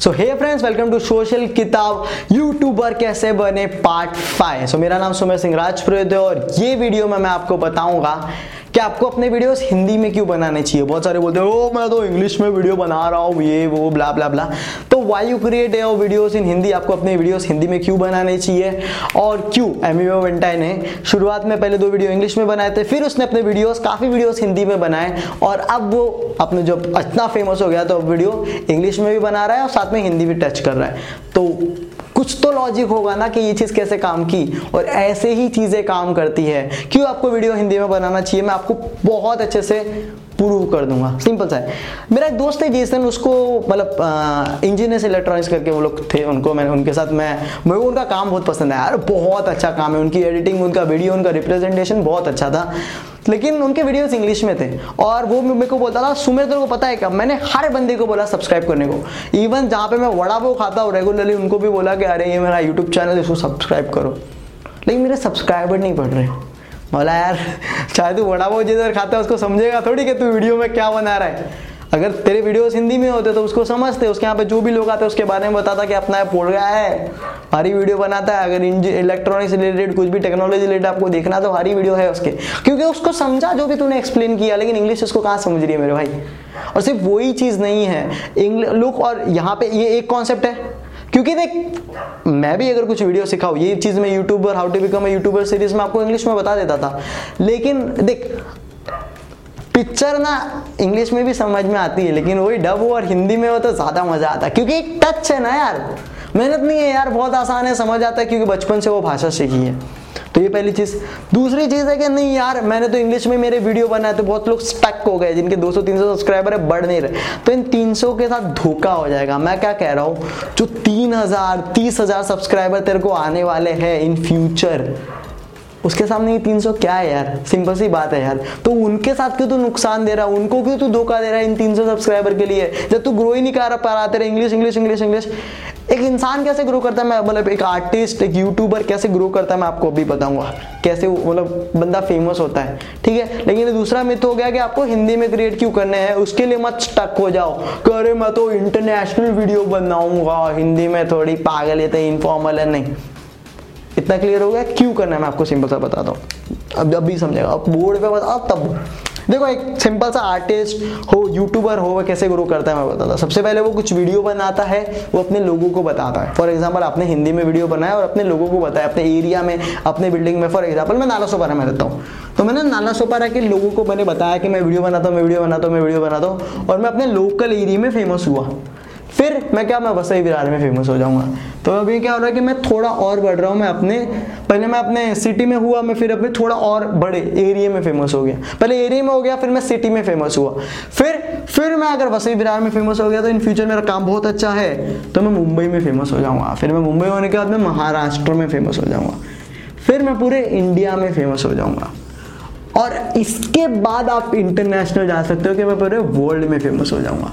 So hey friends welcome to social किताब YouTuber कैसे बने पार्ट फाइव सो मेरा नाम सुमेर सिंह राजपुरोहित है और ये वीडियो में मैं आपको बताऊँगा कि आपको अपने वीडियोस हिंदी में क्यों बनाने चाहिए? बहुत सारे बोलते हैं, ओ, मैं तो इंग्लिश में वीडियो बना रहा हूँ, ये, वो ब्ला ब्ला ब्ला तो why you create your videos in Hindi आपको अपने वीडियोस हिंदी में क्यों बनाने चाहिए? और क्यों? एम यू वेंटाई ने शुरुआत में पहले दो वीडियो इंग्लिश में बनाए थे, फिर उसने अपने वीडियोस काफ़ी वीडियोस हिंदी में बनाए, और अब वो अपने जब इतना फ़ेमस हो गया तो अब वीडियो इंग्लिश में भी बना रहा है और साथ में हिंदी भी टच कर रहा है। तो कुछ तो लॉजिक होगा ना कि ये चीज़ कैसे काम की और ऐसे ही चीज़ें काम करती है। क्यों आपको वीडियो हिंदी में बनाना चाहिए? मैं आपको बहुत अच्छे से प्रूव कर दूँगा। सिंपल सा है। मेरा एक दोस्त है जिस दिन उसको मतलब इंजीनियर्स इलेक्ट्रॉनिक्स करके वो लोग थे, उनको मैंने, उनके साथ मैं मेरे को उनका काम बहुत पसंद है। यार, बहुत अच्छा काम है। उनकी एडिटिंग उनका वीडियो उनका रिप्रेजेंटेशन बहुत अच्छा था। लेकिन उनके वीडियोस इंग्लिश में थे। और वो मेरे को बोलता था, सुमेर, तेरे को पता है क्या? मैंने हर बंदे को बोला सब्सक्राइब करने को। इवन जहाँ पे मैं वड़ा वो खाता हूँ रेगुलरली उनको भी बोला कि, अरे, ये मेरा यूट्यूब चैनल है, इसको सब्सक्राइब करो। लेकिन मेरे सब्सक्राइबर नहीं बढ़ रहे। बोला, यार, चाहे तू वड़ा पाव जिधर खाता है, उसको समझेगा थोड़ी कि तू वीडियो में क्या बना रहा है। अगर तेरे वीडियोस हिंदी में होते तो उसको समझते, उसके यहाँ पे जो भी लोग आते उसके बारे में बताता कि अपना ऐप गया है हरी वीडियो बनाता है, अगर इलेक्ट्रॉनिक्स रिलेटेड कुछ भी टेक्नोलॉजी रिलेटेड आपको देखना तो हरी वीडियो है उसके। क्योंकि उसको समझा जो भी तूने एक्सप्लेन किया, लेकिन इंग्लिश उसको कहाँ समझ रही है मेरे भाई? और सिर्फ़ वही चीज़ नहीं है। लुक और यहाँ पे ये एक कॉन्सेप्ट है। क्योंकि देख, मैं भी अगर कुछ वीडियो सिखाऊँ, ये चीज़ मैं YouTuber how to become YouTuber series में आपको इंग्लिश में बता देता था। लेकिन देख पिक्चर ना इंग्लिश में भी समझ में आती है, लेकिन वही डब और हिंदी में हो तो ज़्यादा मज़ा आता है। क्योंकि एक टच है ना यार। मेहनत नहीं है यार, बहुत आसान है, समझ आता है, क्योंकि बचपन से वो भाषा सीखी है। तो ये पहली चीज़। दूसरी चीज़ है कि नहीं यार, मैंने तो इंग्लिश में मेरे वीडियो बनाए तो बहुत लोग स्टक हो गए, जिनके 200-300 सब्सक्राइबर है, बढ़ नहीं रहे। तो इन 300 के साथ धोखा हो जाएगा। मैं क्या कह रहा हूँ, जो 3000 30000 सब्सक्राइबर तेरे को आने वाले हैं इन फ्यूचर उसके सामने ये 300 क्या है यार? सिंपल सी बात है यार। तो उनके साथ क्यों तू नुकसान दे रहा है? उनको क्यों तू धोखा दे रहा है इन 300 सब्सक्राइबर के लिए? जब तू ग्रो ही नहीं कर पा रहा, तेरे इंग्लिश इंग्लिश इंग्लिश इंग्लिश एक इंसान कैसे ग्रो करता है? मैं मतलब एक आर्टिस्ट एक यूट्यूबर कैसे ग्रो करता है? मैं आपको अभी बताऊँगा। कैसे मतलब बंदा फ़ेमस होता है। ठीक है? लेकिन दूसरा मिथ हो गया कि आपको हिंदी में क्रिएट क्यों करने हैं? उसके लिए मत स्टक हो जाओ। अरे मैं तो इंटरनेशनल वीडियो बनाऊँगा। हिंदी में थोड़ी पागल है तो इनफॉर्मल है, नहीं। इतना क्लियर हो गया? क्यों करना है? मैं आपको सिंपल सा बताता हूँ। अब जब भी समझेगा। अब बोर्ड पे बताओ तब देखो, एक सिंपल सा आर्टिस्ट हो यूट्यूबर हो वह कैसे ग्रो करता है, मैं बताता हूँ। सबसे पहले वो कुछ वीडियो बनाता है, वो अपने लोगों को बताता है। फॉर एग्ज़ाम्पल आपने हिंदी में वीडियो बनाया और अपने लोगों को बताया, अपने एरिया में, अपने बिल्डिंग में। फॉर एग्ज़ाम्पल मैं नाला सोपारा में रहता हूँ। तो मैंने नाला सोपारा के लोगों को मैंने बताया कि मैं वीडियो बनाता हूँ, मैं वीडियो बनाता हूँ, मैं वीडियो बनाता हूँ। और मैं अपने लोकल एरिया में फ़ेमस हुआ। फिर मैं क्या, मैं वसई विरार में फ़ेमस हो जाऊँगा। तो अभी क्या हो रहा है कि मैं थोड़ा और बढ़ रहा हूँ, मैं अपने, पहले मैं अपने सिटी में हुआ, मैं फिर अपने थोड़ा और बड़े एरिया में फ़ेमस हो गया। पहले एरिया में हो गया, फिर मैं सिटी में फ़ेमस हुआ। फिर फिर मैं अगर वसई विरार में फ़ेमस हो गया तो इन फ्यूचर मेरा काम बहुत अच्छा है तो मैं मुंबई में फ़ेमस हो जाऊँगा। फिर मैं मुंबई होने के बाद मैं महाराष्ट्र में फ़ेमस हो जाऊँगा। फिर मैं पूरे इंडिया में फ़ेमस हो जाऊँगा। और इसके बाद आप इंटरनेशनल जा सकते हो कि मैं पूरे वर्ल्ड में फ़ेमस हो जाऊँगा।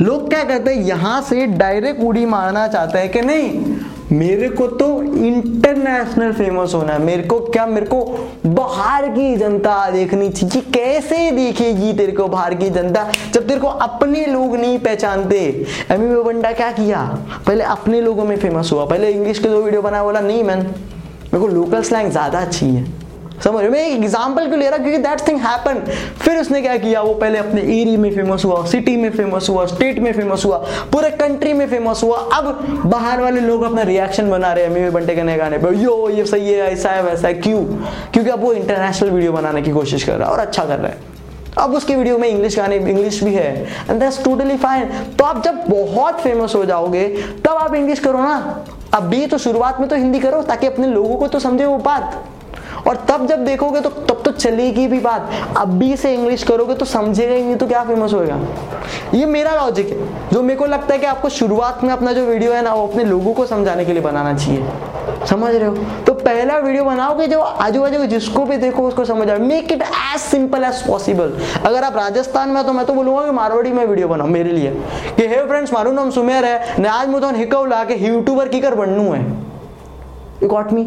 लोग क्या कहते हैं, यहाँ से डायरेक्ट उड़ी मारना चाहते हैं कि नहीं? मेरे को तो इंटरनेशनल फ़ेमस होना है। मेरे को क्या, मेरे को बाहर की जनता देखनी चाहिए। कैसे देखेगी तेरे को बाहर की जनता, जब तेरे को अपने लोग नहीं पहचानते? बंडा क्या किया? पहले अपने लोगों में फ़ेमस हुआ। पहले इंग्लिश के दो वीडियो बनाया, बोला, नहीं मैन मेरे को लोकल स्लैंग ज़्यादा अच्छी है। समझ मैं एक एग्ज़ाम्पल क्यों ले रहा क्योंकि दैट थिंग हैपन फिर उसने क्या किया? वो पहले अपने एरिया में फ़ेमस हुआ सिटी में फ़ेमस हुआ स्टेट में फ़ेमस हुआ, पूरे कंट्री में फ़ेमस हुआ. अब बाहर वाले लोग अपना रिएक्शन बना रहे हैं मेरे बंटे के नए गाने पर यो, ये सही है, ऐसा है, वैसा है, क्यों? क्योंकि अब वो इंटरनेशनल वीडियो बनाने की कोशिश कर रहा है और अच्छा कर रहा है। अब उसके वीडियो में इंग्लिश गाने इंग्लिश भी है एंड दैट्स टोटली फाइन तो आप जब बहुत फ़ेमस हो जाओगे, तब आप इंग्लिश करो ना। अभी तो शुरुआत में तो हिंदी करो, ताकि अपने लोगों को तो समझे वो बात। और तब जब देखोगे तो तब तो चलेगी भी बात। अभी से इंग्लिश करोगे तो समझेगा ही नहीं तो क्या फ़ेमस होएगा? ये मेरा लॉजिक है। जो मेरे को लगता है कि आपको शुरुआत में अपना जो वीडियो है ना, वो अपने लोगों को समझाने के लिए बनाना चाहिए। समझ रहे हो? तो पहला वीडियो बनाओगे जो आजू बाजू जिसको भी देखो, उसको समझ आए make it as simple as possible अगर आप राजस्थान में तो मैं तो बोलूँगा कि मारवाड़ी में वीडियो बनाओ, मेरे लिए। कि हे फ्रेंड्स मारू नाम सुमेर है। ने, आज मुझे हिकव ला के यूट्यूबर की कर बनू है। यू गॉट मी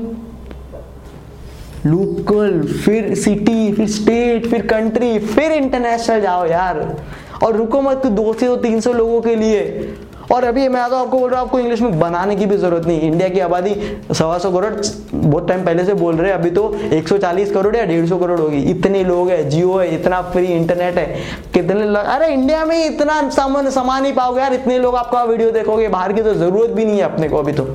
लोकल फिर सिटी, फिर स्टेट, फिर कंट्री, फिर इंटरनेशनल जाओ यार। और रुको मत दो सौ तीन सौ लोगों के लिए। और अभी मैं तो आपको बोल रहा हूँ, आपको इंग्लिश में बनाने की भी ज़रूरत नहीं। इंडिया की आबादी सवा सौ करोड़, बहुत टाइम पहले से बोल रहे हैं, अभी तो 140 करोड़ या डेढ़ सौ करोड़ होगी। इतने लोग हैं, जियो है, इतना फ्री इंटरनेट है। कितने लोग अरे इंडिया में इतना सामान सामान ही पाओगे यार, इतने लोग आपका वीडियो देखोगे, बाहर की तो ज़रूरत भी नहीं है अपने को अभी तो।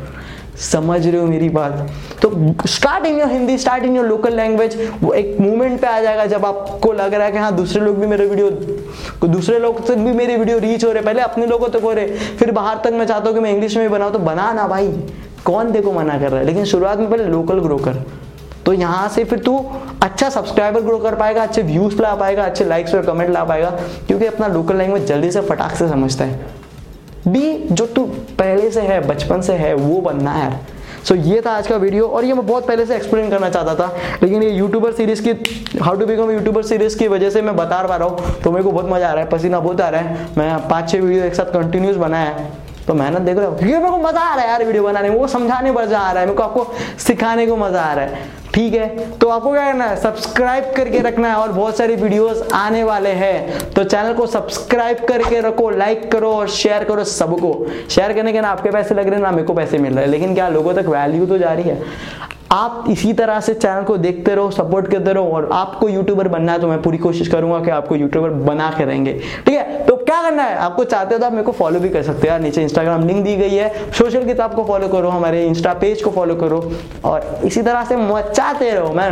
समझ रहे हो मेरी बात? तो start in your Hindi start in your local language वो एक मूवमेंट पे आ जाएगा जब आपको लग रहा है कि हाँ दूसरे लोग भी मेरे वीडियो दूसरे लोग तक भी मेरी वीडियो रीच हो रहे पहले अपने लोगों तक हो रहे फिर बाहर तक मैं चाहता हूँ कि मैं इंग्लिश में भी बनाऊँ। तो बना ना भाई। कौन देखो मना कर रहा है? लेकिन शुरुआत में पहले लोकल ग्रो कर। तो यहाँ से फिर तू अच्छा सब्सक्राइबर ग्रो कर पाएगा, अच्छे व्यूज़ ला पाएगा, अच्छे लाइक्स और कमेंट ला पाएगा। क्योंकि अपना लोकल लैंग्वेज जल्दी से फटाक से समझता है। बी जो तू पहले से है बचपन से है वो बनना है सो so, ये था आज का वीडियो और ये मैं बहुत पहले से एक्सप्लेन करना चाहता था। लेकिन ये यूट्यूबर सीरीज़ की how to become YouTuber series की वजह से मैं बता पा रहा हूँ तो मेरे को बहुत मज़ा आ रहा है पसीना बहुत आ रहा है। मैं पाँच छः वीडियो एक साथ कंटिन्यूस बनाया है। तो मेहनत देख रहे हो। क्योंकि मेरे को मज़ा आ रहा है यार वीडियो बनाने में, वो समझाने मज़ा आ रहा है, मेरे को आपको सिखाने को मज़ा आ रहा है। ठीक है तो आपको क्या करना है सब्सक्राइब करके रखना है और बहुत सारी वीडियोस आने वाले हैं। तो चैनल को सब्सक्राइब करके रखो लाइक करो और शेयर करो सबको शेयर करने के ना आपके पैसे लग रहे हैं, ना मेरे को पैसे मिल रहे हैं। लेकिन क्या, लोगों तक वैल्यू तो जा रही है। आप इसी तरह से चैनल को देखते रहो सपोर्ट करते रहो और आपको यूट्यूबर बनना है तो मैं पूरी कोशिश करूँगा कि आपको यूट्यूबर बना के रहेंगे। ठीक है तो क्या करना है। आपको चाहते हो तो आप मेरे को फॉलो भी कर सकते हो यार। नीचे इंस्टाग्राम लिंक दी गई है। सोशल किताब को फॉलो करो, हमारे इंस्टा पेज को फॉलो करो। और इसी तरह से मचाते रहो मैं